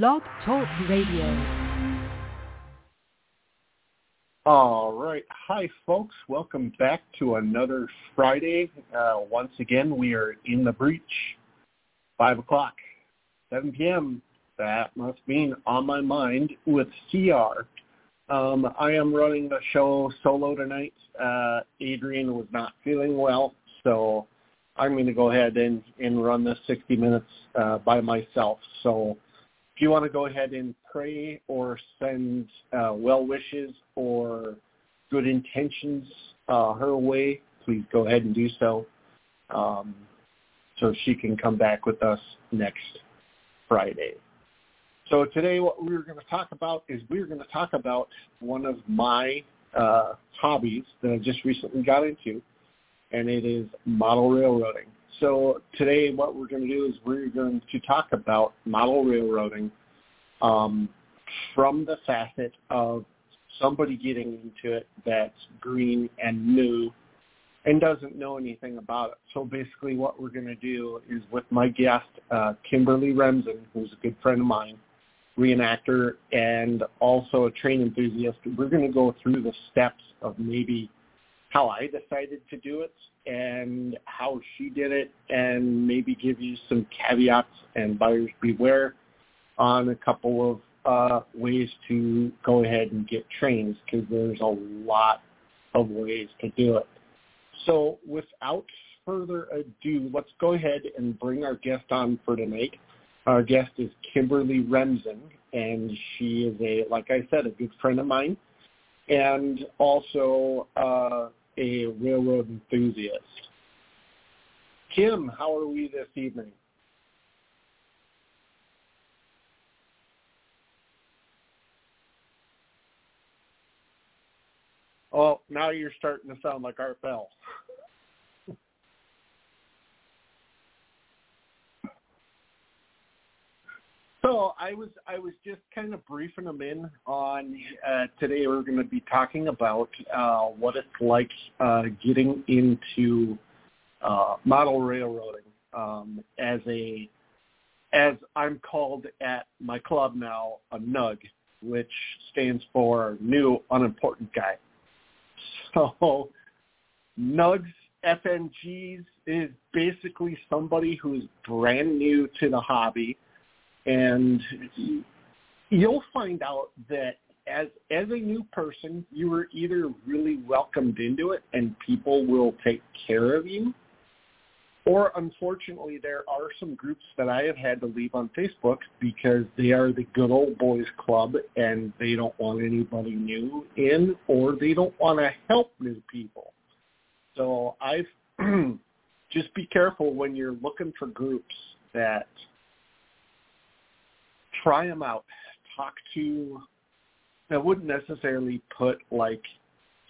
Blog Talk Radio. All right. Hi, folks. Welcome back to another Friday. Uh, once again, we are in the breach. 5 o'clock, 7 p.m. That must mean on my mind with CR. Um, I am running the show solo tonight. Uh, Adrian was not feeling well, so I'm going to go ahead and, and run this 60 minutes uh, by myself. So if you want to go ahead and pray or send uh, well wishes or good intentions uh, her way, please go ahead and do so. Um, so she can come back with us next Friday. So today what we're going to talk about is we're going to talk about one of my uh, hobbies that I just recently got into, and it is model railroading. So today what we're going to do is we're going to talk about model railroading um, from the facet of somebody getting into it that's green and new and doesn't know anything about it. So basically what we're going to do is with my guest, uh, Kimberly Remsen, who's a good friend of mine, reenactor and also a train enthusiast, we're going to go through the steps of maybe how I decided to do it and how she did it and maybe give you some caveats and buyers beware on a couple of uh, ways to go ahead and get trains because there's a lot of ways to do it. So without further ado, let's go ahead and bring our guest on for tonight. Our guest is Kimberly Remsen, and she is a, like I said, a good friend of mine, and also uh, a railroad enthusiast. Kim, how are we this evening? Oh, now you're starting to sound like Art Bell. So I was I was just kind of briefing them in on uh, today. We're going to be talking about uh, what it's like uh, getting into uh, model railroading um, as a as I'm called at my club now a NUG, which stands for New Unimportant Guy. So NUGs, FNGs is basically somebody who's brand new to the hobby, and you'll find out that as as a new person, you are either really welcomed into it and people will take care of you, or unfortunately, there are some groups that I have had to leave on Facebook because they are the good old boys club and they don't want anybody new in or they don't want to help new people. So I've just be careful when you're looking for groups that try them out. Talk to, I wouldn't necessarily put like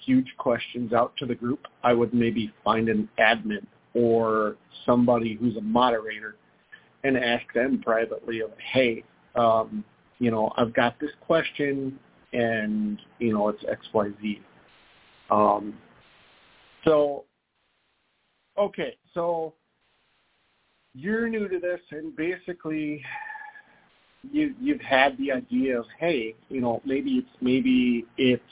huge questions out to the group. I would maybe find an admin or somebody who's a moderator and ask them privately of, hey, um, you know, I've got this question and, you know, it's XYZ. Um, so, okay, so you're new to this and basically you, you've had the idea of, hey, you know, maybe it's, maybe it's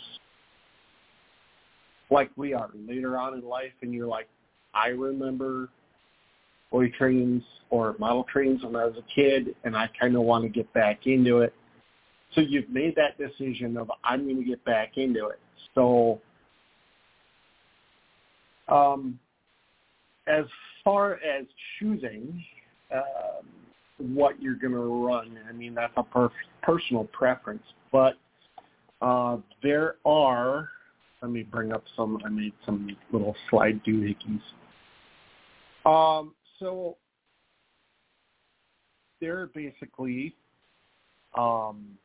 like we are later on in life and you're like, I remember boy trains or model trains when I was a kid, and I kind of want to get back into it. So you've made that decision of I'm going to get back into it. So um, as far as choosing um, what you're going to run, I mean that's a per- personal preference, but uh, there are. Let me bring up some. I made some little slide doohickeys. Um, so they're basically um,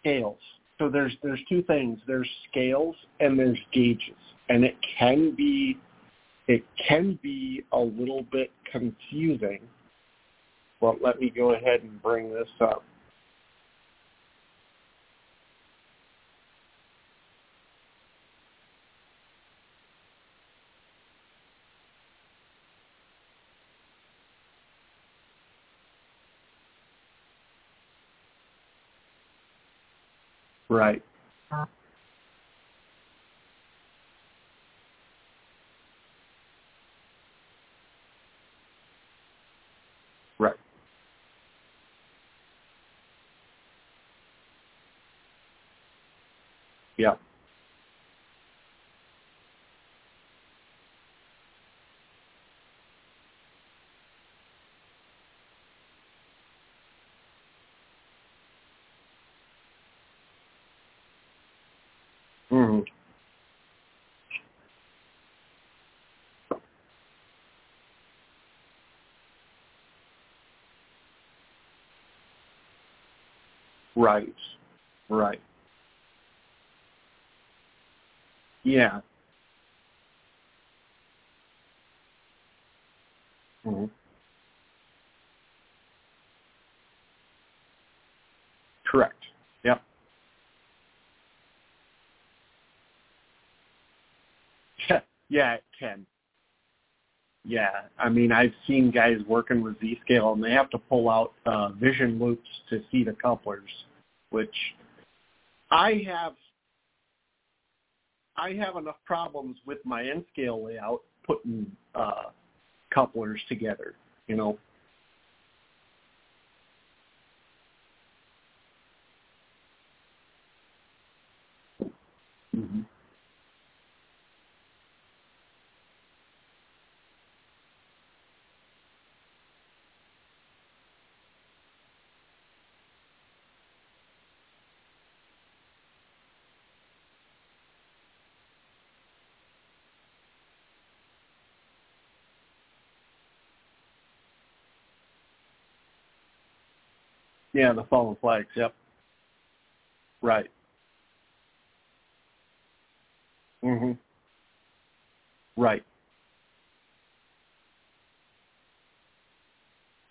scales. So there's there's two things. There's scales and there's gauges, and it can be it can be a little bit confusing. Well, let me go ahead and bring this up. Right. Yeah. hmm Right. Right. Yeah. hmm Correct. Yep. yeah, it can. Yeah, I mean, I've seen guys working with Z-Scale, and they have to pull out uh, vision loupes to see the couplers, which I have. I have enough problems with my N-scale layout putting uh, couplers together. You know. hmm Yeah, the fallen flags. Yep. Right. hmm Right.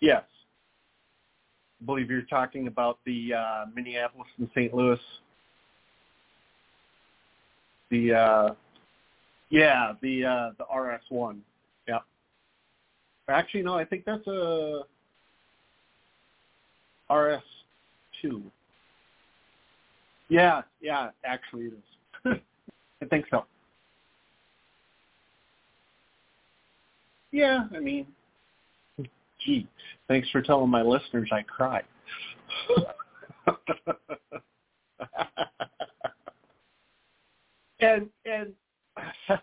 Yes. I believe you're talking about the uh, Minneapolis and St. Louis. The uh, yeah, the uh, the RS one. Yep. Actually, no, I think that's a RS two. Yeah, yeah, actually it is. I think so. Yeah, I mean, gee, thanks for telling my listeners I cried. and and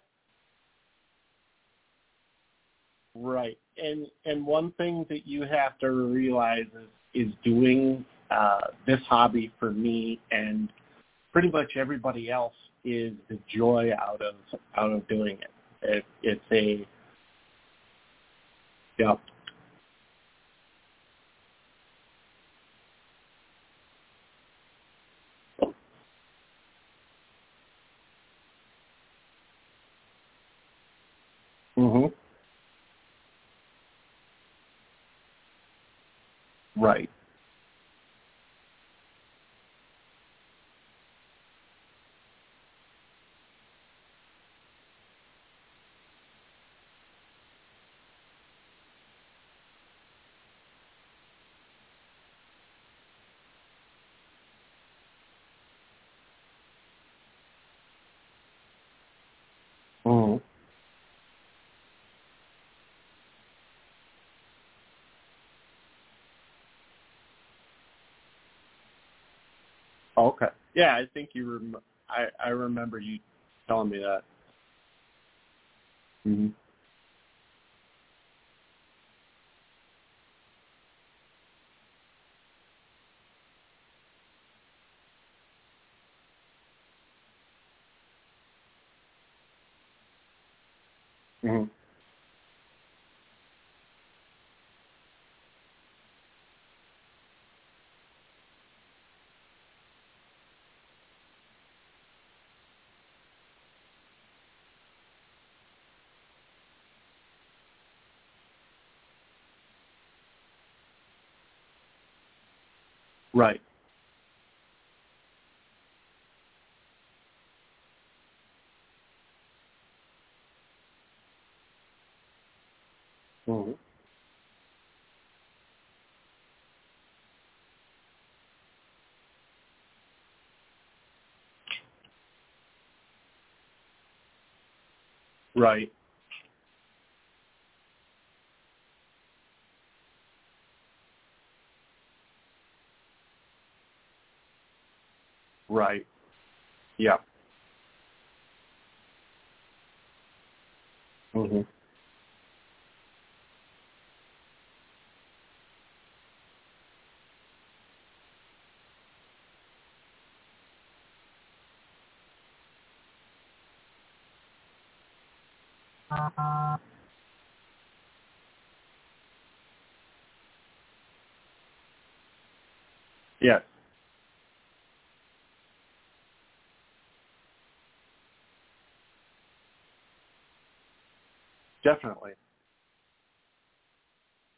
right, and and one thing that you have to realize is is doing uh, this hobby for me and pretty much everybody else is the joy out of out of doing it. it it's a yeah. Mhm. Right. Mhm. Okay. Yeah, I think you rem- I I remember you telling me that. Mhm. Right hmm Right. Right. Yeah. Mhm. Yes. Definitely.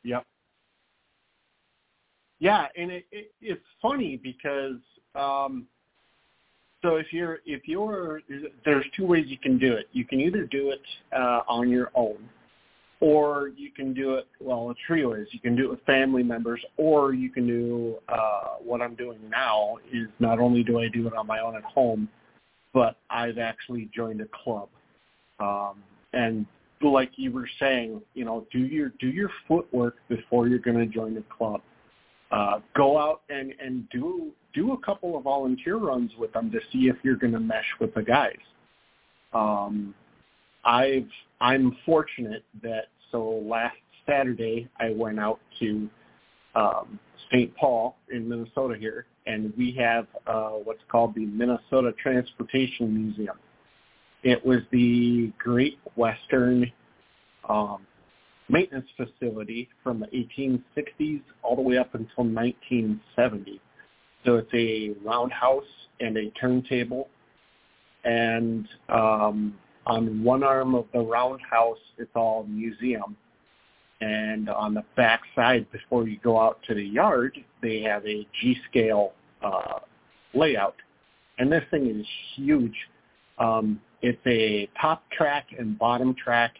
Yep. Yeah, and it, it it's funny because um so if you're if you're there's two ways you can do it. You can either do it uh on your own or you can do it well three ways. You can do it with family members or you can do uh what I'm doing now is not only do I do it on my own at home, but I've actually joined a club. Um and like you were saying, you know, do your do your footwork before you're going to join the club. Uh, go out and and do do a couple of volunteer runs with them to see if you're going to mesh with the guys. Um, I've I'm fortunate that so last Saturday I went out to um, St. Paul in Minnesota here, and we have uh, what's called the Minnesota Transportation Museum it was the Great Western um, maintenance facility from the 1860s all the way up until 1970. So it's a roundhouse and a turntable. And um, on one arm of the roundhouse, it's all museum. And on the back side, before you go out to the yard, they have a G-scale uh, layout. And this thing is huge. Um, it's a top track and bottom track,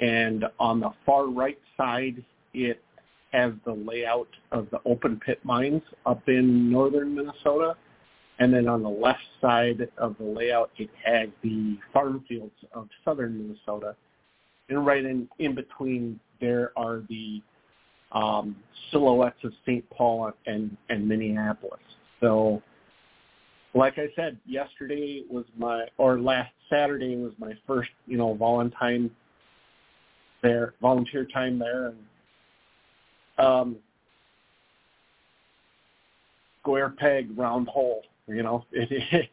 and on the far right side, it has the layout of the open pit mines up in northern Minnesota. And then on the left side of the layout, it has the farm fields of southern Minnesota. And right in, in between there are the um, silhouettes of St. Paul and, and Minneapolis. So like I said, yesterday was my or last Saturday was my first, you know, volunteer there, volunteer time there, and um, square peg, round hole. You know, it is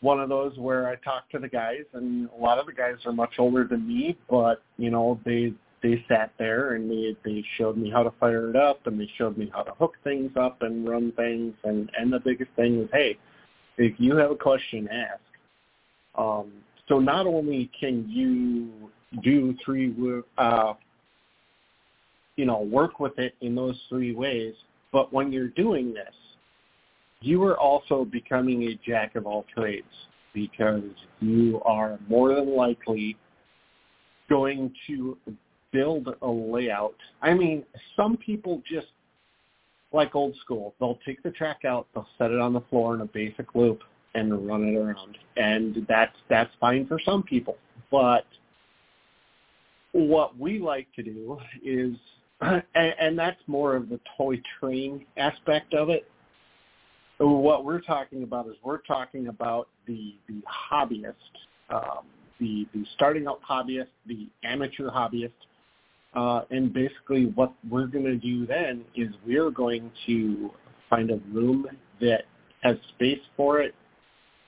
one of those where I talk to the guys, and a lot of the guys are much older than me, but you know, they they sat there and they they showed me how to fire it up, and they showed me how to hook things up and run things, and and the biggest thing was, hey if you have a question, ask. Um, so not only can you do three, uh, you know, work with it in those three ways, but when you're doing this, you are also becoming a jack of all trades because you are more than likely going to build a layout. I mean, some people just like old school. They'll take the track out, they'll set it on the floor in a basic loop and run it around. And that's that's fine for some people. But what we like to do is and, and that's more of the toy train aspect of it. What we're talking about is we're talking about the the hobbyist, um, the the starting out hobbyist, the amateur hobbyist, uh, and basically what we're going to do then is we're going to find a room that has space for it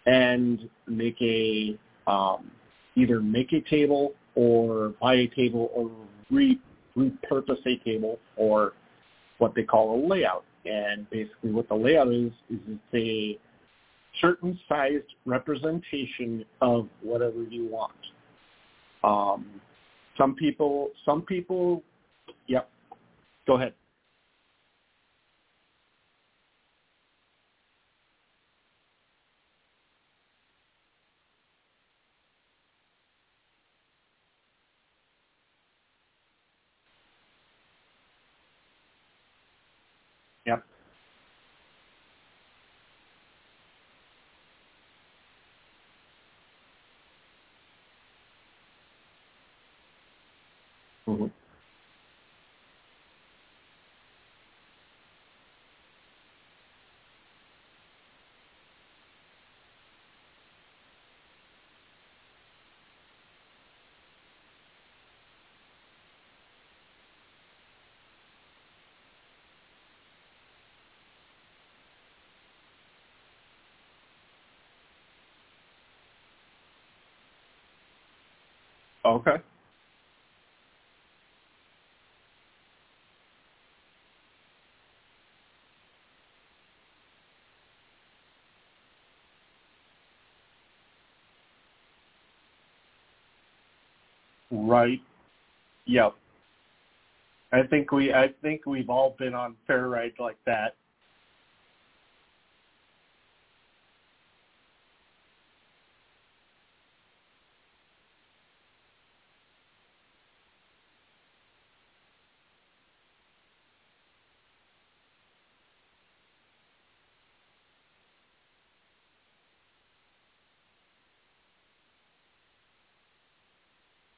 and make a um, either make a table or buy a table or re- repurpose a table or what they call a layout. And basically what the layout is, is it's a certain sized representation of whatever you want. Um, some people, some people, yep. Go ahead. Yep. Mm-hmm. Okay. Right. Yep. I think we I think we've all been on fair rides like that.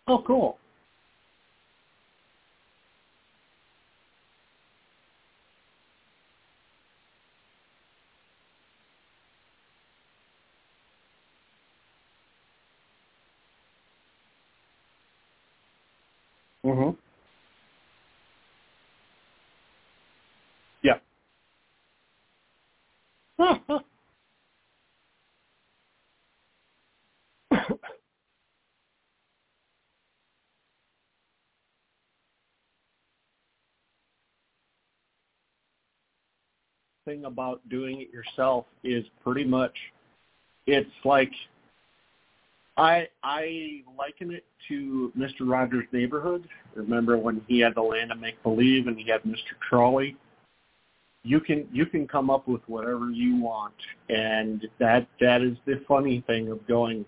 Oh, cool. Mhm. Yep. Thing about doing it yourself is pretty much it's like I I liken it to Mr. Rogers' Neighborhood. Remember when he had the land of make believe and he had Mr. Trolley? You can you can come up with whatever you want, and that that is the funny thing of going.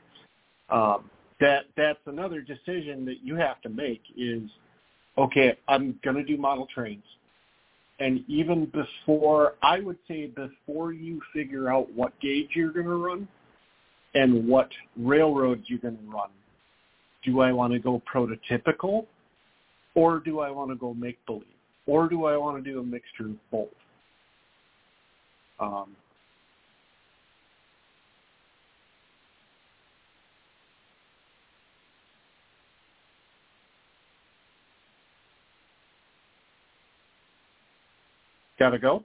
Um, that that's another decision that you have to make is, okay, I'm to do model trains, and even before I would say before you figure out what gauge you're going to run, and what railroads you're going to run. Do I want to go prototypical or do I want to go make believe? Or do I want to do a mixture of both? Um, gotta go?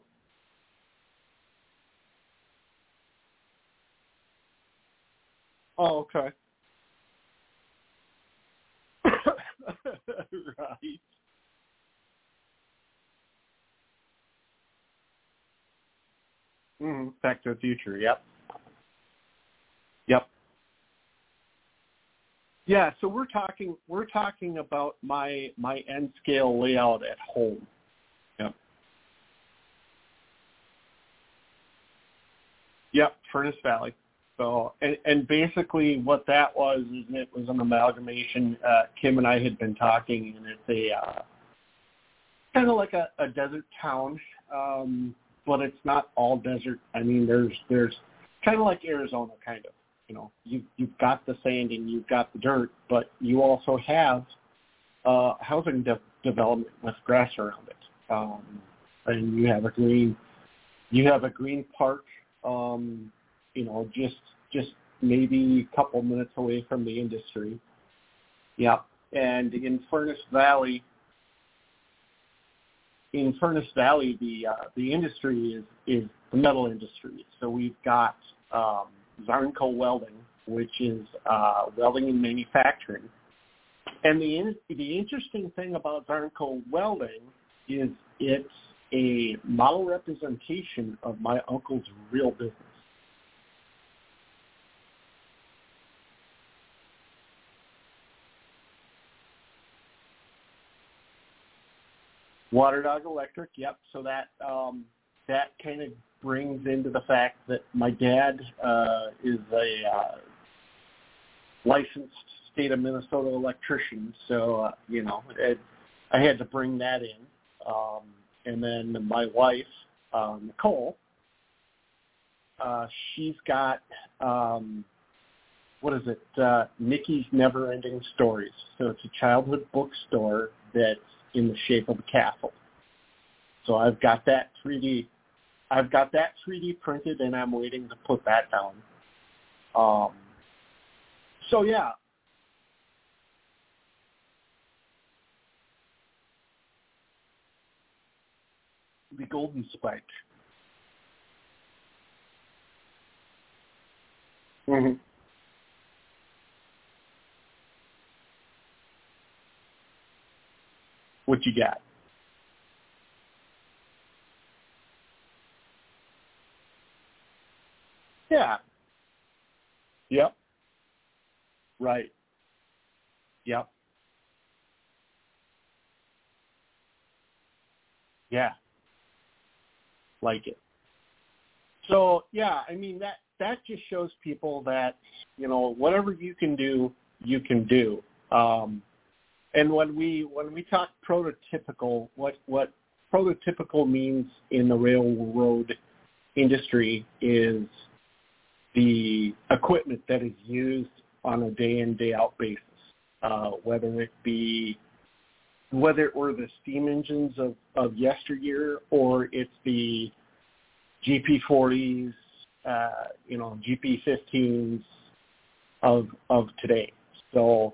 Oh, okay. right. Mm-hmm. Back to the Future. Yep. Yep. Yeah. So we're talking we're talking about my my N scale layout at home. Yep. Yep. Furnace Valley. So, and, and basically what that was is it was an amalgamation. Uh, Kim and I had been talking, and it's a uh, kind of like a, a desert town, um, but it's not all desert. I mean, there's there's kind of like Arizona, kind of. You know, you you've got the sand and you've got the dirt, but you also have uh, housing de- development with grass around it, um, and you have a green you have a green park um, you know, just just maybe a couple minutes away from the industry. Yeah, and in Furnace Valley, in Furnace Valley, the uh, the industry is is the metal industry. So we've got um, Zarnco Welding, which is uh, welding and manufacturing. And the in, the interesting thing about Zarnco Welding is it's a model representation of my uncle's real business. Water Dog Electric, yep. So that um, that kind of brings into the fact that my dad uh, is a uh, licensed state of Minnesota electrician. So uh, you know, it, I had to bring that in. Um, and then my wife, uh, Nicole, uh, she's got um, what is it? Uh, Mickey's Never Ending Stories. So it's a childhood bookstore that's in the shape of a castle. So I've got that 3D. I've got that 3D printed, and I'm waiting to put that down. Um, so yeah. The Golden Spike. Mm-hmm. What you got? Yeah. Yep. Right. Yep. Yeah. Like it. So yeah, I mean that that just shows people that you know whatever you can do, you can do. Um, and when we when we talk prototypical, what what prototypical means in the railroad industry is the equipment that is used on a day in day out basis, uh, whether it be whether it were the steam engines of, of yesteryear or it's the GP40s, uh, you know, GP15s of of today. So,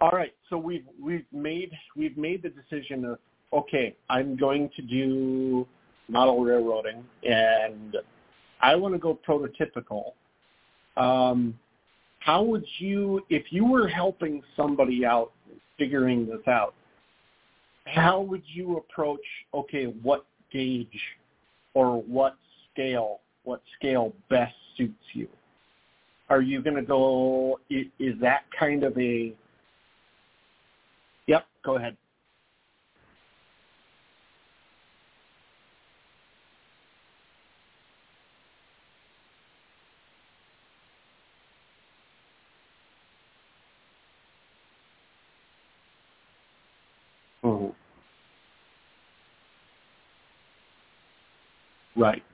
all right. So we've we've made we've made the decision of okay, I'm going to do model railroading, and I want to go prototypical. Um, how would you, if you were helping somebody out figuring this out, how would you approach? Okay, what gauge or what scale, what scale best suits you? Are you going to go? Is that kind of a? Yep. Go ahead. Mhm. Right.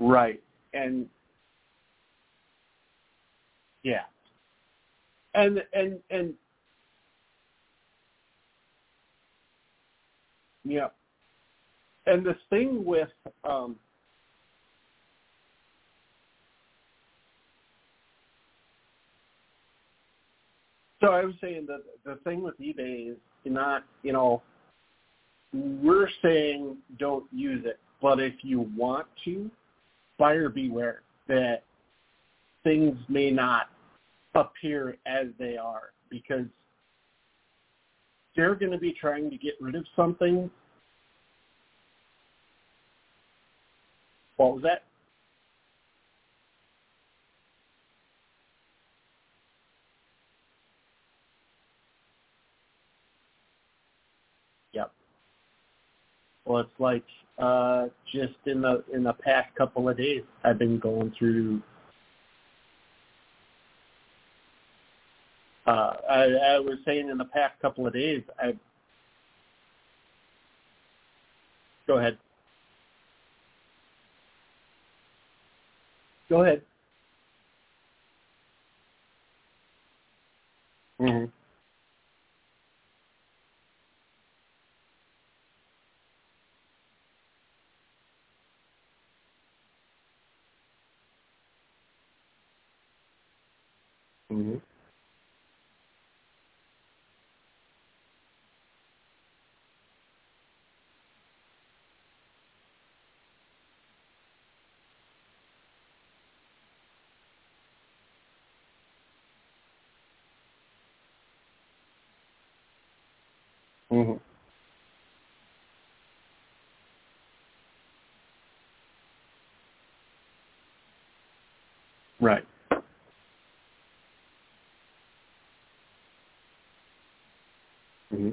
Right. And yeah. And and and yeah. And the thing with um so I was saying that the thing with eBay is not, you know, we're saying don't use it, but if you want to, buyer beware that things may not appear as they are because they're going to be trying to get rid of something. What was that? Yep. Well, it's like uh, just in the in the past couple of days, I've been going through. Uh, I, I was saying in the past couple of days, I. Go ahead. Go ahead. hmm hmm hmm Right. hmm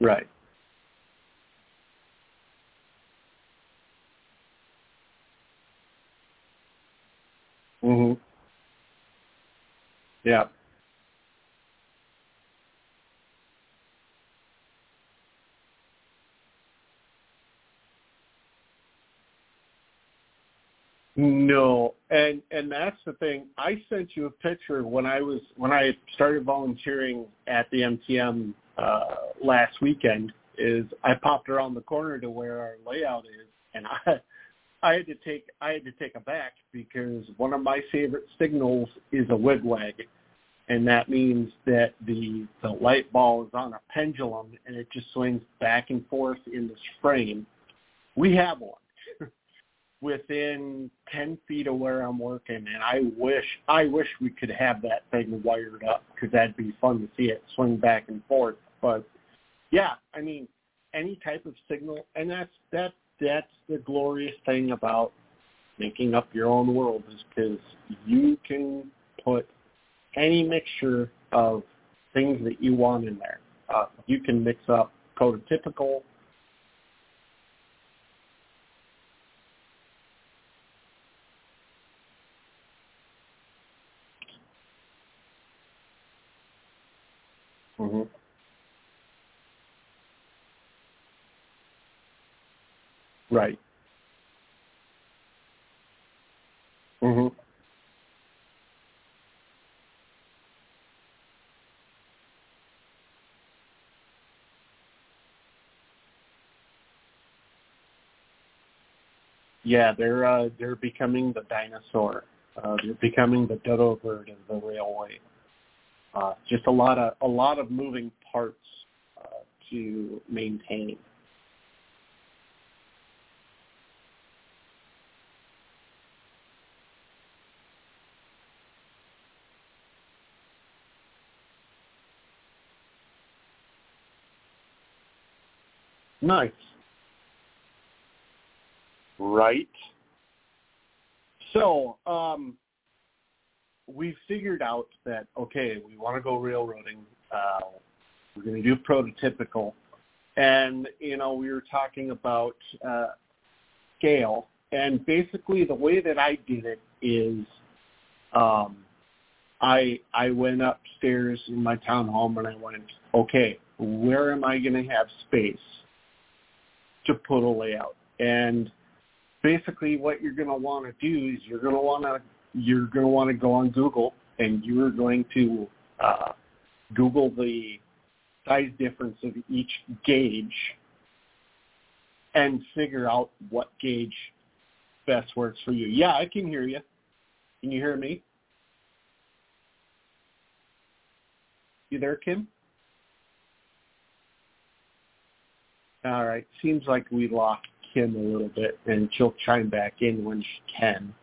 Right. Mhm. Yeah. No, and and that's the thing. I sent you a picture when I was when I started volunteering at the MTM uh, last weekend. Is I popped around the corner to where our layout is, and I I had to take I had to take a back because one of my favorite signals is a wigwag, and that means that the the light ball is on a pendulum and it just swings back and forth in this frame. We have one within 10 feet of where I'm working, and I wish I wish we could have that thing wired up because that'd be fun to see it swing back and forth. But yeah, I mean, any type of signal, and that's that that's the glorious thing about making up your own world is because you can put any mixture of things that you want in there. Uh, you can mix up prototypical hmm Right. hmm Yeah, they're uh, they're becoming the dinosaur. Uh, they're becoming the dodo bird of the railway. Uh, just a lot of a lot of moving parts uh, to maintain. Nice. Right. So, um, we figured out that okay, we want to go railroading. Uh, we're going to do prototypical, and you know we were talking about uh, scale, and basically the way that I did it is, um, I I went upstairs in my townhome and I went, okay, where am I going to have space to put a layout? And basically what you're going to want to do is you're going to want to you're going to want to go on Google and you're going to uh, Google the size difference of each gauge and figure out what gauge best works for you. Yeah, I can hear you. Can you hear me? You there, Kim? All right. Seems like we lost Kim a little bit, and she'll chime back in when she can.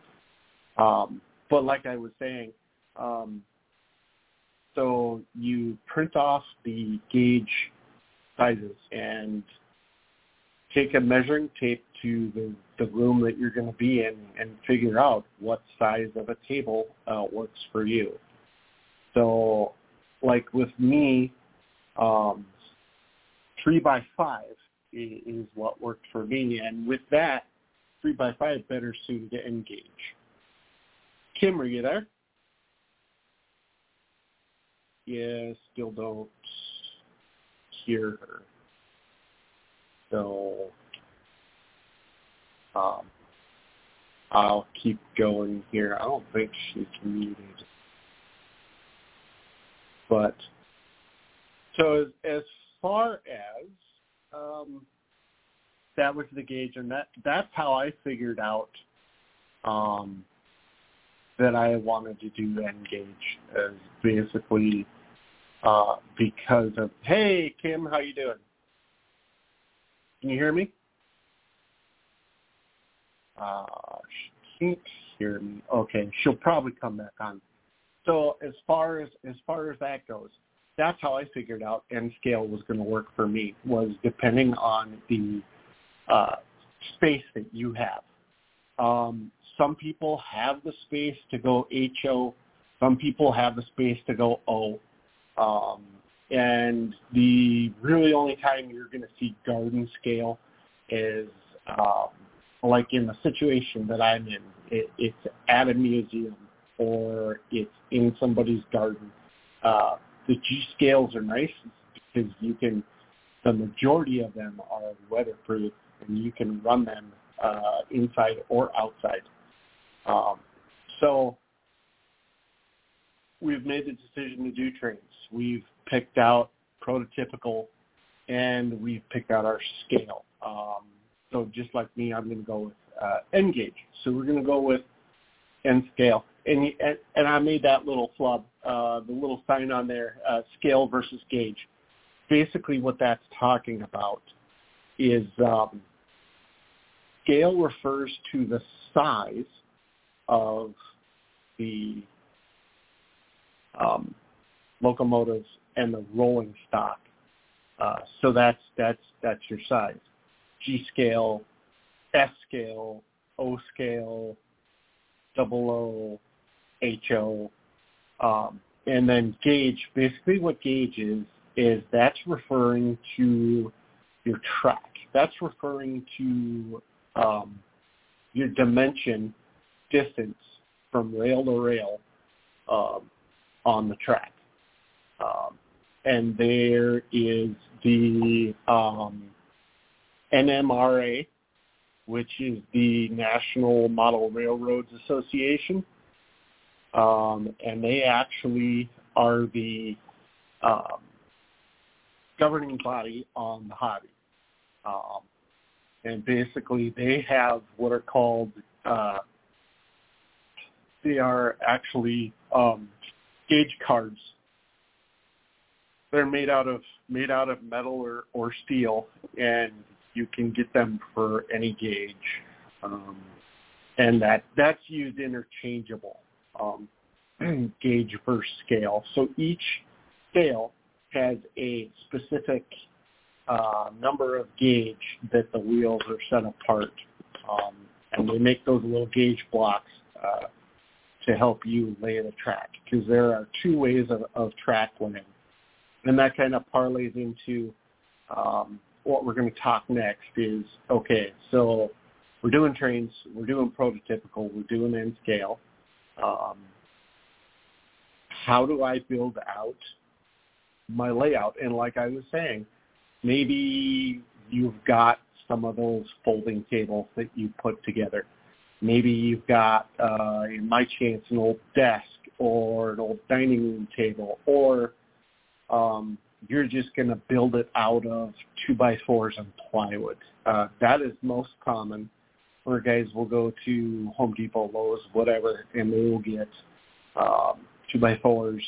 Um, but like I was saying, um, so you print off the gauge sizes and take a measuring tape to the, the room that you're going to be in and figure out what size of a table uh, works for you. So like with me, um, three by five is, is what worked for me. And with that, three by five better suited to N-Gauge. Kim, are you there? Yeah, still don't hear her. So um, I'll keep going here. I don't think she's muted. But so as, as far as um, that was the gauge, and that that's how I figured out um, that I wanted to do N-Gauge as basically uh, because of hey Kim, how you doing? Can you hear me? Uh, she can't hear me. Okay, she'll probably come back on. So as far as as far as that goes, that's how I figured out N scale was going to work for me was depending on the uh, space that you have. Um, some people have the space to go HO. Some people have the space to go O. Um, and the really only time you're going to see garden scale is um, like in the situation that I'm in. It, it's at a museum or it's in somebody's garden. Uh, the G scales are nice because you can, the majority of them are weatherproof and you can run them uh, inside or outside. Um, so we've made the decision to do trains. We've picked out prototypical and we've picked out our scale. Um, so just like me, I'm going to go with uh, N gauge. So we're going to go with N scale. And, and, and I made that little flub, uh, the little sign on there, uh, scale versus gauge. Basically what that's talking about is um, scale refers to the size of the um, locomotives and the rolling stock. Uh, so that's that's that's your size. G scale, S scale, O scale, double O, H O, um, and then gauge. Basically, what gauge is is that's referring to your track. That's referring to um, your dimension distance from rail to rail um, on the track. Um, and there is the um, NMRA, which is the National Model Railroads Association, um, and they actually are the um, governing body on the hobby. Um, and basically, they have what are called uh, they are actually um, gauge cards. They're made out of made out of metal or, or steel, and you can get them for any gauge, um, and that that's used interchangeable um, gauge versus scale. So each scale has a specific uh, number of gauge that the wheels are set apart, um, and they make those little gauge blocks uh, to help you lay the track because there are two ways of, of track laying, and that kind of parlays into um, what we're going to talk next is, okay, so we're doing trains, we're doing prototypical, we're doing N scale. Um, how do I build out my layout? And like I was saying, maybe you've got some of those folding tables that you put together. Maybe you've got, uh, in my chance, an old desk or an old dining room table, or um, you're just going to build it out of two by fours and plywood. Uh, that is most common where guys will go to Home Depot, Lowe's, whatever, and they will get um, two by fours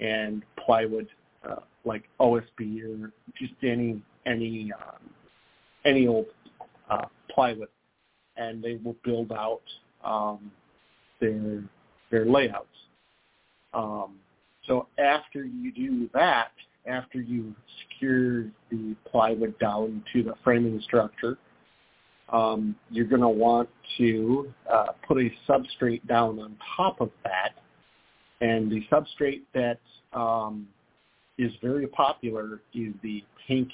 and plywood uh, like OSB or just any any um, any old uh, plywood, and they will build out um, their their layouts. Um, so after you do that, after you secure the plywood down to the framing structure, um, you're going to want to uh, put a substrate down on top of that. And the substrate that um, is very popular is the pink,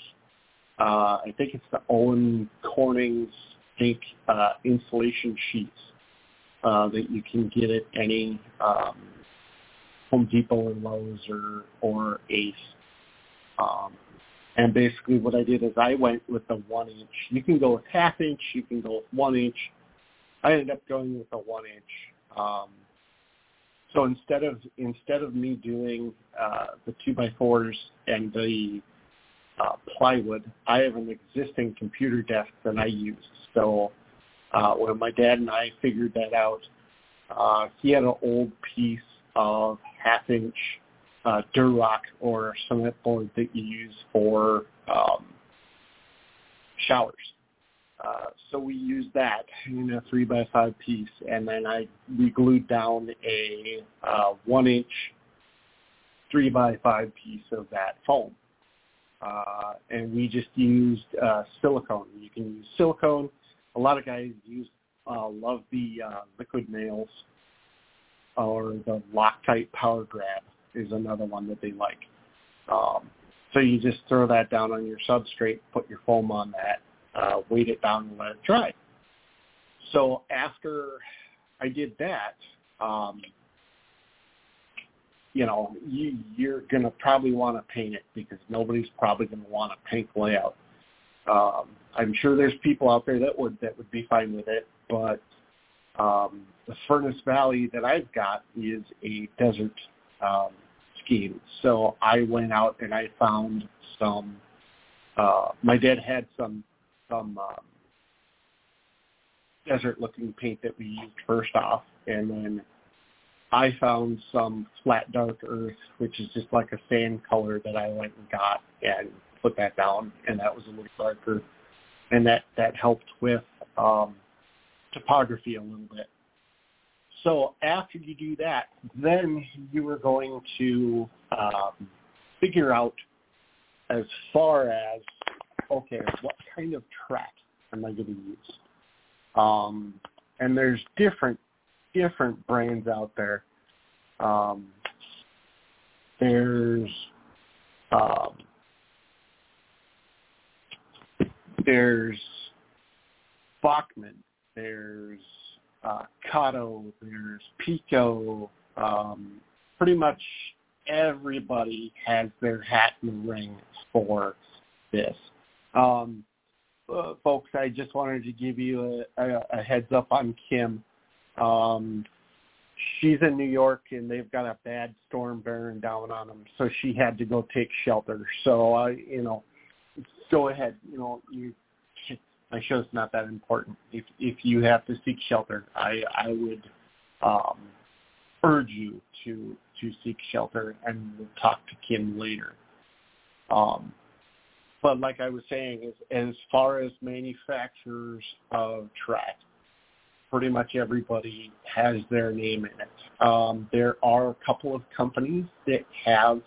uh, I think it's the Owens Corning's pink uh, insulation sheets uh, that you can get at any um, Home Depot or Lowe's or, or Ace. Um, and basically what I did is I went with the one inch. You can go with half inch. You can go with one inch. I ended up going with the one inch. Um, so instead of instead of me doing uh, the two by fours and the uh, plywood, I have an existing computer desk that I use. So uh, when my dad and I figured that out, uh, he had an old piece of half inch uh, Durock or cement board that you use for um, showers. Uh, so we used that in a three by five piece, and then I we glued down a uh, one inch three by five piece of that foam, uh, and we just used uh, silicone. You can use silicone. A lot of guys use uh, love the uh, liquid nails or the Loctite power grab is another one that they like. Um, so you just throw that down on your substrate, put your foam on that, uh, weight it down and let it dry. So after I did that, um, you know, you, you're going to probably want to paint it because nobody's probably going to want a pink layout. Um, I'm sure there's people out there that would that would be fine with it, but um, the Furnace Valley that I've got is a desert um, scheme. So I went out and I found some. Uh, my dad had some some um, desert-looking paint that we used first off, and then I found some flat dark earth, which is just like a sand color that I went and got and put that down, and that was a little darker, and that that helped with um, topography a little bit. So after you do that, then you are going to um, figure out as far as, okay, what kind of track am I going to use? Um, and there's different different brands out there. Um, there's um, there's Bachmann, there's uh, Kato, there's Peco. Um, pretty much everybody has their hat in the ring for this. Um, uh, folks, I just wanted to give you a, a, a heads up on Kim. Um, she's in New York and they've got a bad storm bearing down on them, so she had to go take shelter. So I, uh, you know, go ahead. You know, you my show's not that important. If if you have to seek shelter, I I would um, urge you to to seek shelter, and we'll talk to Kim later. Um, but like I was saying, as, as far as manufacturers of track, pretty much everybody has their name in it. Um, there are a couple of companies that have,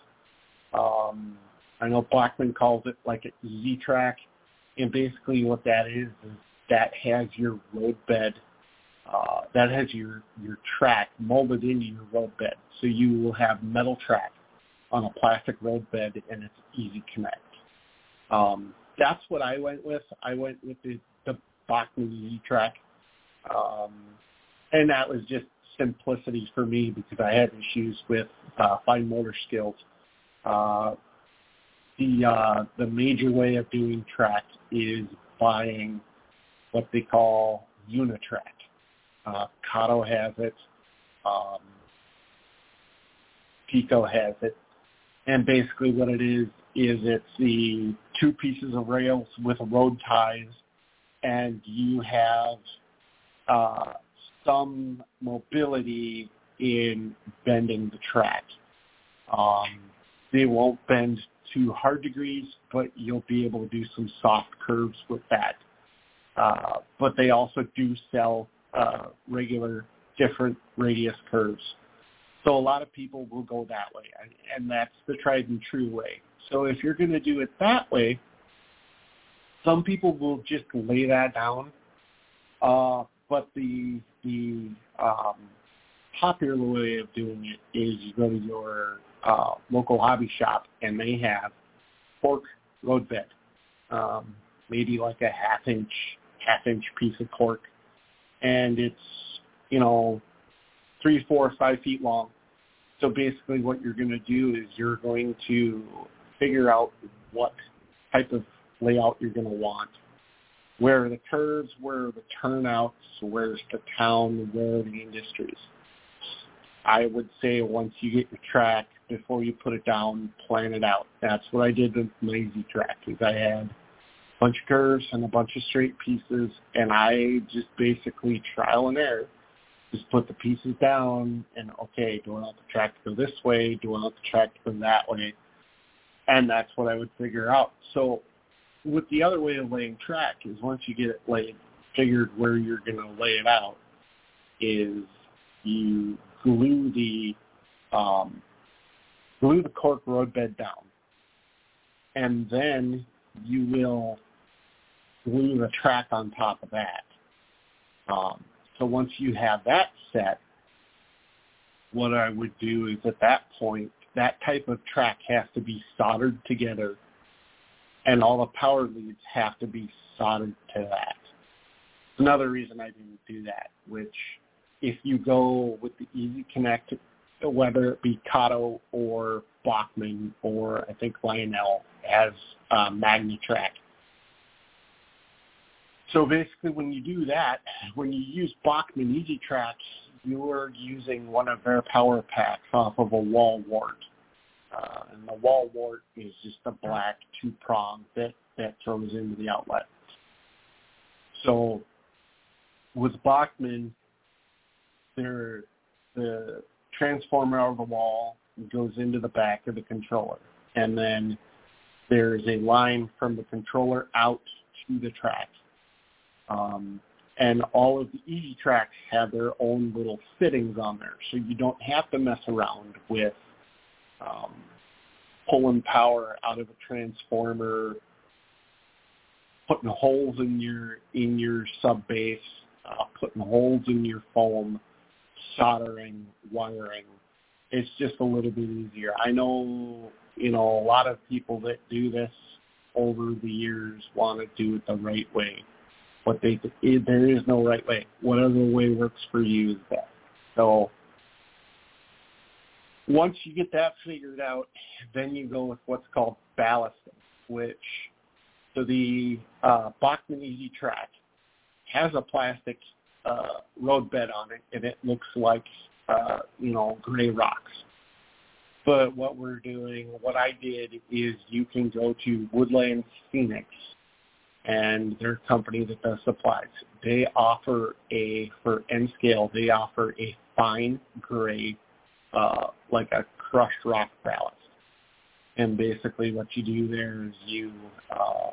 um, I know Bachmann calls it like a Z-Track and basically what that is is that has your roadbed, uh, that has your your track molded into your roadbed. So you will have metal track on a plastic roadbed, and it's easy connect. Um, that's what I went with. I went with the the Bachmann Easy Track, um, and that was just simplicity for me because I had issues with uh, fine motor skills. Uh, the uh, the major way of doing track is buying what they call Unitrack. Uh, Kato has it. Um, Peco has it. And basically what it is, is it's the two pieces of rails with road ties and you have uh, some mobility in bending the track. Um, they won't bend to hard degrees, but you'll be able to do some soft curves with that. Uh, but they also do sell uh, regular different radius curves. So a lot of people will go that way, and that's the tried and true way. So if you're going to do it that way, some people will just lay that down. Uh, but the the um, popular way of doing it is you go to your uh, local hobby shop, and they have cork road bed, um, maybe like a half inch half inch piece of cork, and it's you know three, four, five feet long. So basically, what you're going to do is you're going to figure out what type of layout you're going to want. Where are the curves? Where are the turnouts? Where's the town? Where are the industries? I would say once you get your track, before you put it down, plan it out. That's what I did with my easy track. Is I had a bunch of curves and a bunch of straight pieces, and I just basically trial and error. Just put the pieces down, and okay, do I want the track to go this way? Do I want the track to go that way? And that's what I would figure out. So with the other way of laying track is once you get it laid, figured where you're going to lay it out, is you glue the um, glue the cork roadbed down, and then you will glue the track on top of that. Um, so once you have that set, what I would do is at that point, that type of track has to be soldered together and all the power leads have to be soldered to that. Another reason I didn't do that, which if you go with the Easy Connect, whether it be Kato or Bachmann or I think Lionel has uh, MagnaTrack. So basically when you do that, when you use Bachmann Easy Tracks, you're using one of their power packs off of a wall wart. Uh, and the wall wart is just a black two prong that, that throws into the outlet. So with Bachmann, there the transformer out of the wall goes into the back of the controller. And then there's a line from the controller out to the track. Um, and all of the easy tracks have their own little fittings on there, so you don't have to mess around with um, pulling power out of a transformer, putting holes in your in your sub base, uh, putting holes in your foam, soldering, wiring. It's just a little bit easier. I know you know a lot of people that do this over the years want to do it the right way but they there is no right way. Whatever way works for you is best. So once you get that figured out, then you go with what's called ballasting, which so the uh, Bachmann Easy Track has a plastic uh, road bed on it, and it looks like uh, you know gray rocks. But what we're doing, what I did is you can go to Woodland Scenics and their company that does supplies. They offer a for N scale. They offer a fine gray, uh, like a crushed rock ballast. And basically, what you do there is you, uh,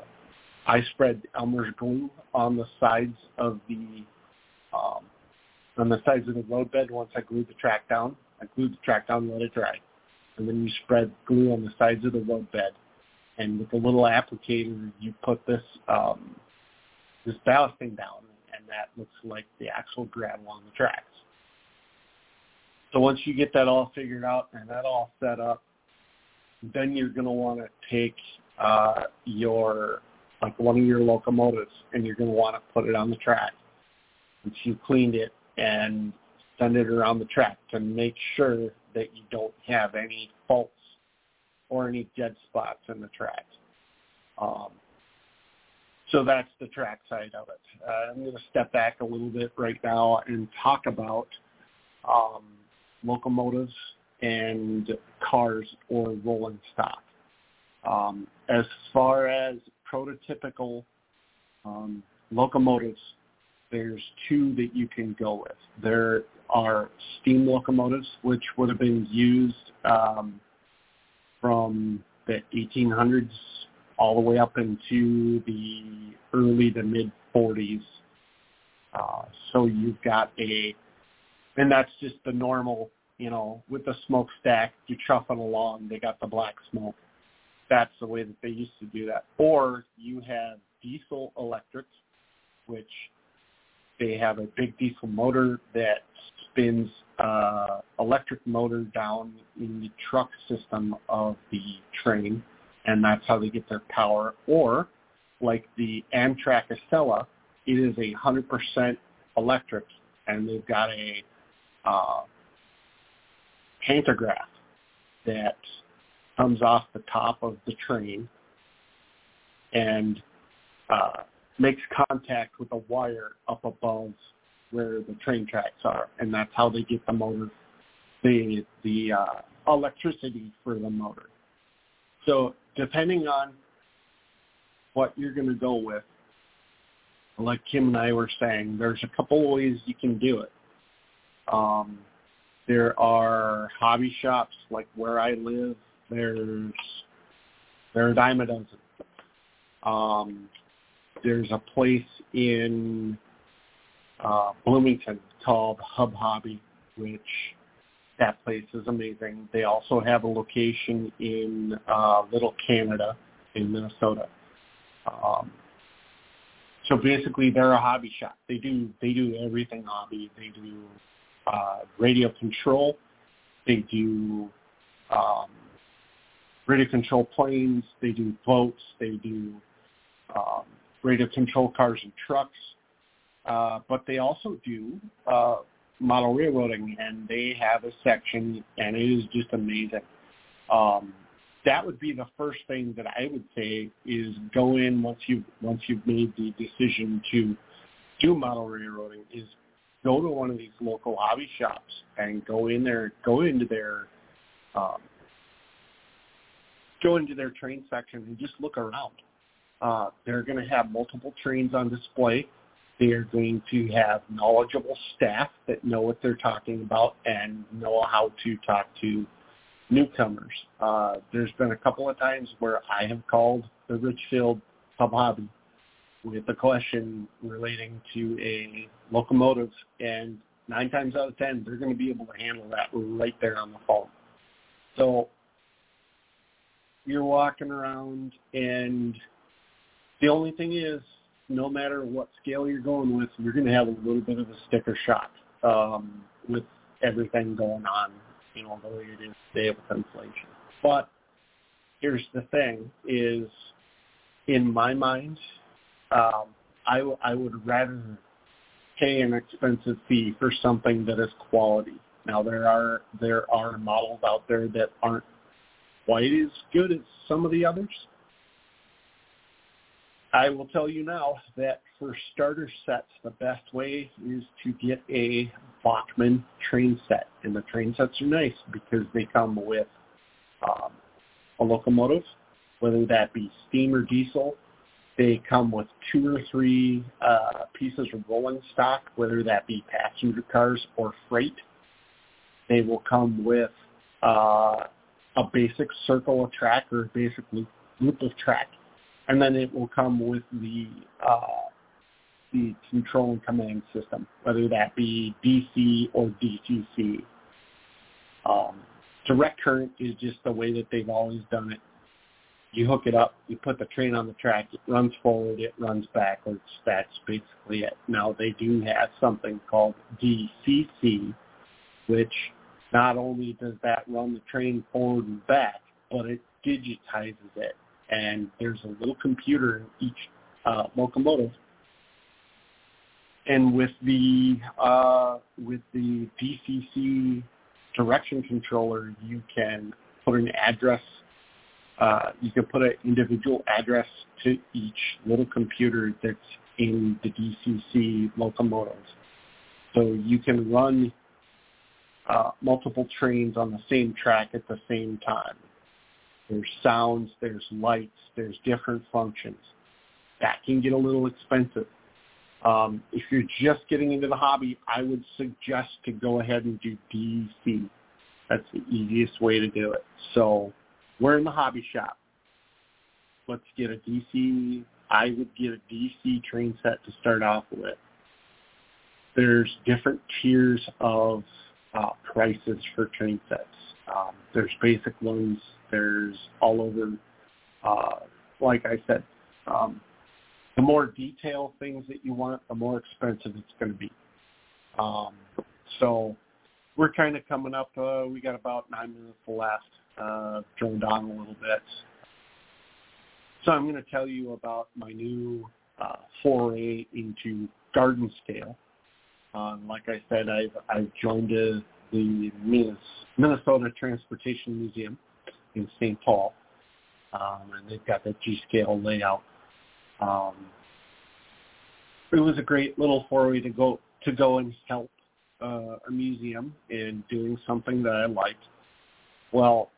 I spread Elmer's glue on the sides of the, um, on the sides of the road bed. Once I glued the track down, I glued the track down, let it dry, and then you spread glue on the sides of the road bed and with a little applicator, you put this um, this ballasting down, and that looks like the actual gravel on the tracks. So once you get that all figured out and that all set up, then you're going to want to take uh, your like one of your locomotives and you're going to want to put it on the track. Once you cleaned it and send it around the track to make sure that you don't have any faults or any dead spots in the track. Um, so that's the track side of it. Uh, I'm going to step back a little bit right now and talk about um, locomotives and cars or rolling stock. Um, as far as prototypical um, locomotives, there's two that you can go with. There are steam locomotives, which would have been used um, from the 1800s all the way up into the early to mid 40s. Uh, so you've got a, and that's just the normal, you know, with the smokestack, you're chuffing along, they got the black smoke. That's the way that they used to do that. Or you have diesel electric, which they have a big diesel motor that spins uh, electric motor down in the truck system of the train, and that's how they get their power. Or, like the Amtrak Acela, it is a 100% electric, and they've got a uh, pantograph that comes off the top of the train and uh, makes contact with a wire up above where the train tracks are, and that's how they get the motor, the the uh, electricity for the motor. So depending on what you're going to go with, like Kim and I were saying, there's a couple ways you can do it. Um, there are hobby shops like where I live. There's there are a dime a dozen. Um, there's a place in uh, Bloomington called Hub Hobby, which that place is amazing. They also have a location in uh, Little Canada in Minnesota. Um, so basically, they're a hobby shop. They do they do everything hobby. They do uh, radio control. They do um, radio control planes. They do boats. They do um, radio control cars and trucks. Uh, but they also do uh, model railroading, and they have a section, and it is just amazing. Um, that would be the first thing that I would say is go in once you once you've made the decision to do model railroading is go to one of these local hobby shops and go in there, go into their um, go into their train section and just look around. Uh, they're going to have multiple trains on display. They are going to have knowledgeable staff that know what they're talking about and know how to talk to newcomers. Uh, there's been a couple of times where I have called the Richfield Hub Hobby with a question relating to a locomotive, and nine times out of ten, they're going to be able to handle that right there on the phone. So you're walking around, and the only thing is, no matter what scale you're going with, you're going to have a little bit of a sticker shock um, with everything going on, you know, the way it is today with inflation. But here's the thing: is in my mind, um, I, w- I would rather pay an expensive fee for something that is quality. Now there are there are models out there that aren't quite as good as some of the others. I will tell you now that for starter sets, the best way is to get a Bachmann train set. And the train sets are nice because they come with um, a locomotive, whether that be steam or diesel, they come with two or three uh, pieces of rolling stock, whether that be passenger cars or freight. They will come with uh, a basic circle of track or a basic loop, loop of track, and then it will come with the uh, the control and command system, whether that be DC or DCC. Um, direct current is just the way that they've always done it you hook it up, you put the train on the track, it runs forward, it runs backwards. That's basically it. Now they do have something called DCC, which not only does that run the train forward and back, but it digitizes it. And there's a little computer in each uh, locomotive. And with the uh, with the DCC direction controller, you can put an address uh, you can put an individual address to each little computer that's in the DCC locomotives. So you can run uh, multiple trains on the same track at the same time. There's sounds, there's lights, there's different functions. That can get a little expensive. Um, if you're just getting into the hobby, I would suggest to go ahead and do DC. That's the easiest way to do it. So we're in the hobby shop. Let's get a DC. I would get a DC train set to start off with. There's different tiers of uh, prices for train sets. Um, there's basic ones. There's all over. Uh, like I said, um, the more detailed things that you want, the more expensive it's going to be. Um, so we're kind of coming up. Uh, we got about nine minutes to left uh, droned on a little bit. So I'm going to tell you about my new uh, foray into garden scale. Um, like I said, I've, I've joined the Minnesota Transportation Museum in St. Paul, um, and they've got the G-scale layout. Um, it was a great little foray to go to go and help uh, a museum in doing something that I liked. Well,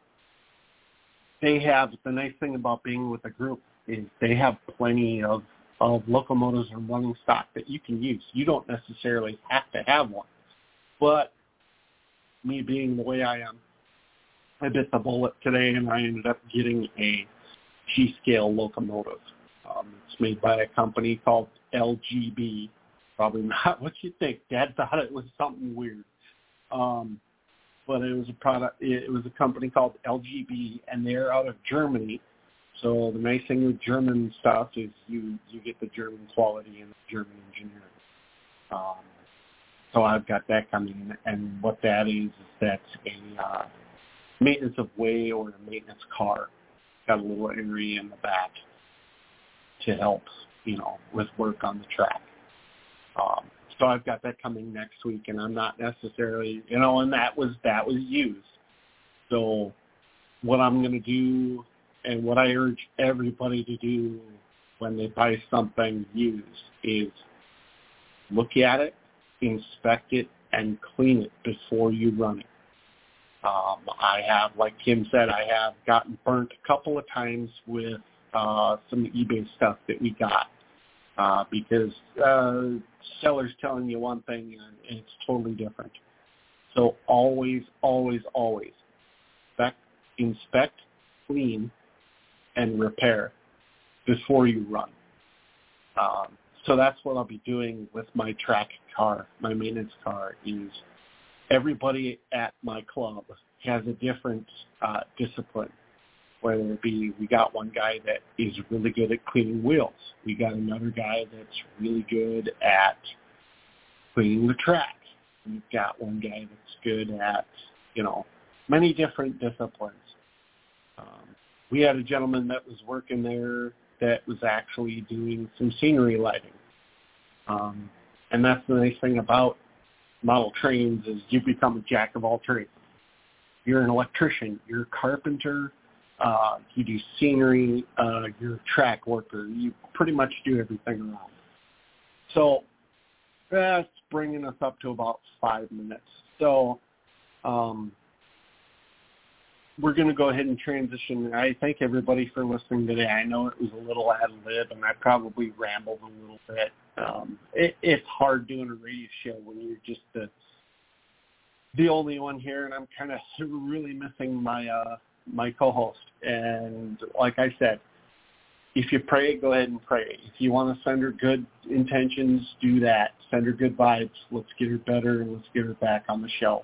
they have the nice thing about being with a group is they have plenty of of locomotives and running stock that you can use. You don't necessarily have to have one. But me being the way I am, I bit the bullet today and I ended up getting a G-scale locomotive. Um, it's made by a company called LGB. Probably not what you think. Dad thought it was something weird. Um, but it was a product. It was a company called LGB, and they're out of Germany. So the nice thing with German stuff is you you get the German quality and the German engineering. Um, so I've got that coming, and what that is is that's a uh, maintenance of way or a maintenance car. Got a little area in the back to help, you know, with work on the track. Um, so I've got that coming next week, and I'm not necessarily, you know, and that was that was used. So what I'm going to do, and what I urge everybody to do when they buy something used, is look at it, inspect it, and clean it before you run it. Um, I have, like Kim said, I have gotten burnt a couple of times with uh, some eBay stuff that we got uh, because uh, seller's telling you one thing and it's totally different. So always, always, always inspect, inspect, clean, and repair before you run. Um, so that's what I'll be doing with my track car, my maintenance car, is everybody at my club has a different uh, discipline. Whether it be we got one guy that is really good at cleaning wheels, we got another guy that's really good at cleaning the track. We've got one guy that's good at you know many different disciplines. Um, we had a gentleman that was working there that was actually doing some scenery lighting. Um, and that's the nice thing about model trains is you become a jack of all trades. You're an electrician, you're a carpenter, uh, you do scenery, uh, you're a track worker. You pretty much do everything around. So that's bringing us up to about five minutes. So um, we're going to go ahead and transition. I thank everybody for listening today. I know it was a little ad lib, and I probably rambled a little bit. Um, it, it's hard doing a radio show when you're just the the only one here, and I'm kind of really missing my uh, my co-host. And like I said, if you pray, go ahead and pray. If you want to send her good intentions, do that. Send her good vibes. Let's get her better, let's get her back on the show.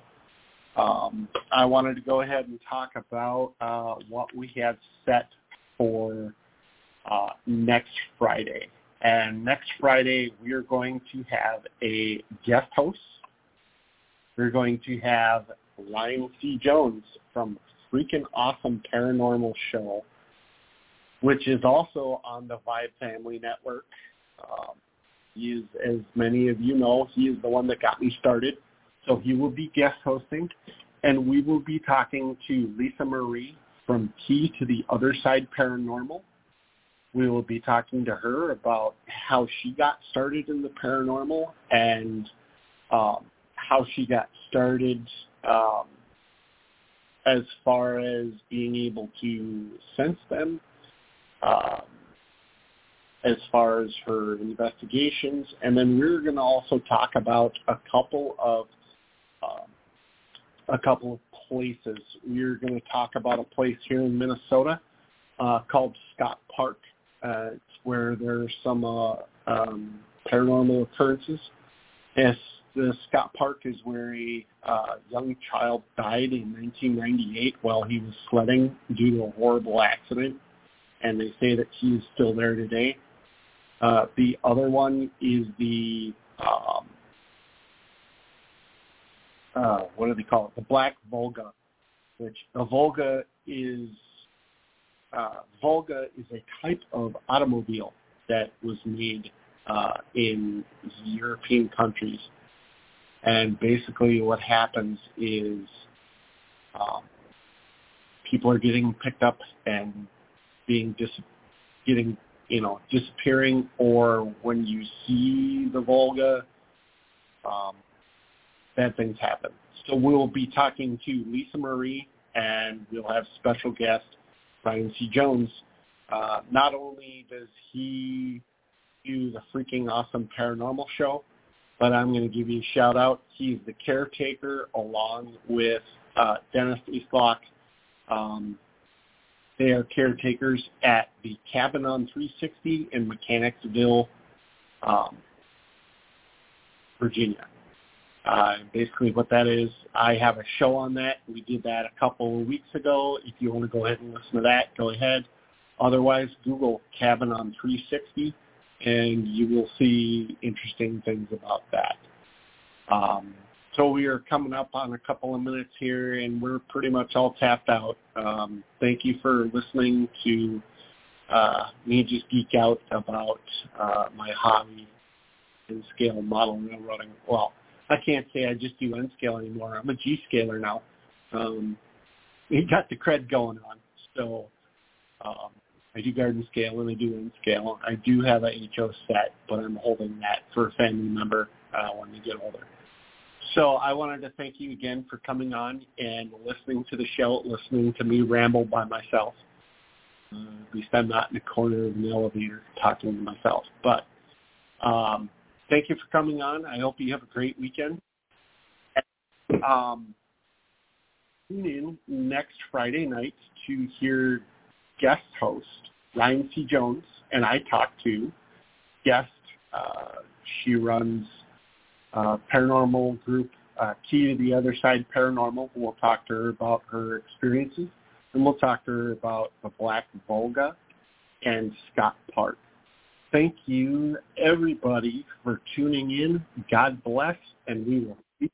Um, I wanted to go ahead and talk about uh, what we have set for uh, next Friday. And next Friday, we are going to have a guest host. We're going to have Ryan C. Jones from Freaking Awesome Paranormal Show, which is also on the Vibe Family Network. Um, as many of you know, he is the one that got me started so he will be guest hosting, and we will be talking to Lisa Marie from Key to the Other Side Paranormal. We will be talking to her about how she got started in the paranormal and um, how she got started um, as far as being able to sense them, um, as far as her investigations. And then we're going to also talk about a couple of um, a couple of places. We're going to talk about a place here in Minnesota uh, called Scott Park. Uh, it's where there's some uh, um, paranormal occurrences. Yes, the Scott Park is where a uh, young child died in 1998 while he was sledding due to a horrible accident, and they say that he is still there today. Uh, the other one is the um, uh, what do they call it? The Black Volga, which a Volga is uh, Volga is a type of automobile that was made uh, in European countries, and basically what happens is um, people are getting picked up and being dis- getting you know disappearing, or when you see the Volga. Um, bad things happen. So we'll be talking to Lisa Marie, and we'll have special guest Brian C. Jones. Uh, not only does he do the freaking awesome paranormal show, but I'm going to give you a shout out. He's the caretaker along with uh, Dennis Eastlock. Um, they are caretakers at the Cabin on 360 in Mechanicsville, um, Virginia. Uh, basically what that is, I have a show on that. We did that a couple of weeks ago. If you want to go ahead and listen to that, go ahead. Otherwise, Google Cabin on 360, and you will see interesting things about that. Um, so we are coming up on a couple of minutes here, and we're pretty much all tapped out. Um, thank you for listening to uh, me just geek out about uh, my hobby N scale model railroading. Well, I can't say I just do N scale anymore. I'm a G scaler now. Um, we got the cred going on. So um, I do garden scale and I do N scale. I do have a HO set, but I'm holding that for a family member uh, when they get older. So I wanted to thank you again for coming on and listening to the show, listening to me ramble by myself. Uh, at least I'm not in the corner of an elevator talking to myself. But um, thank you for coming on. I hope you have a great weekend. Um, tune in next Friday night to hear guest host Ryan C. Jones and I talk to guest. Uh, she runs uh, paranormal group uh, Key to the Other Side Paranormal. We'll talk to her about her experiences, and we'll talk to her about the Black Volga and Scott Park. Thank you, everybody, for tuning in. God bless, and we will see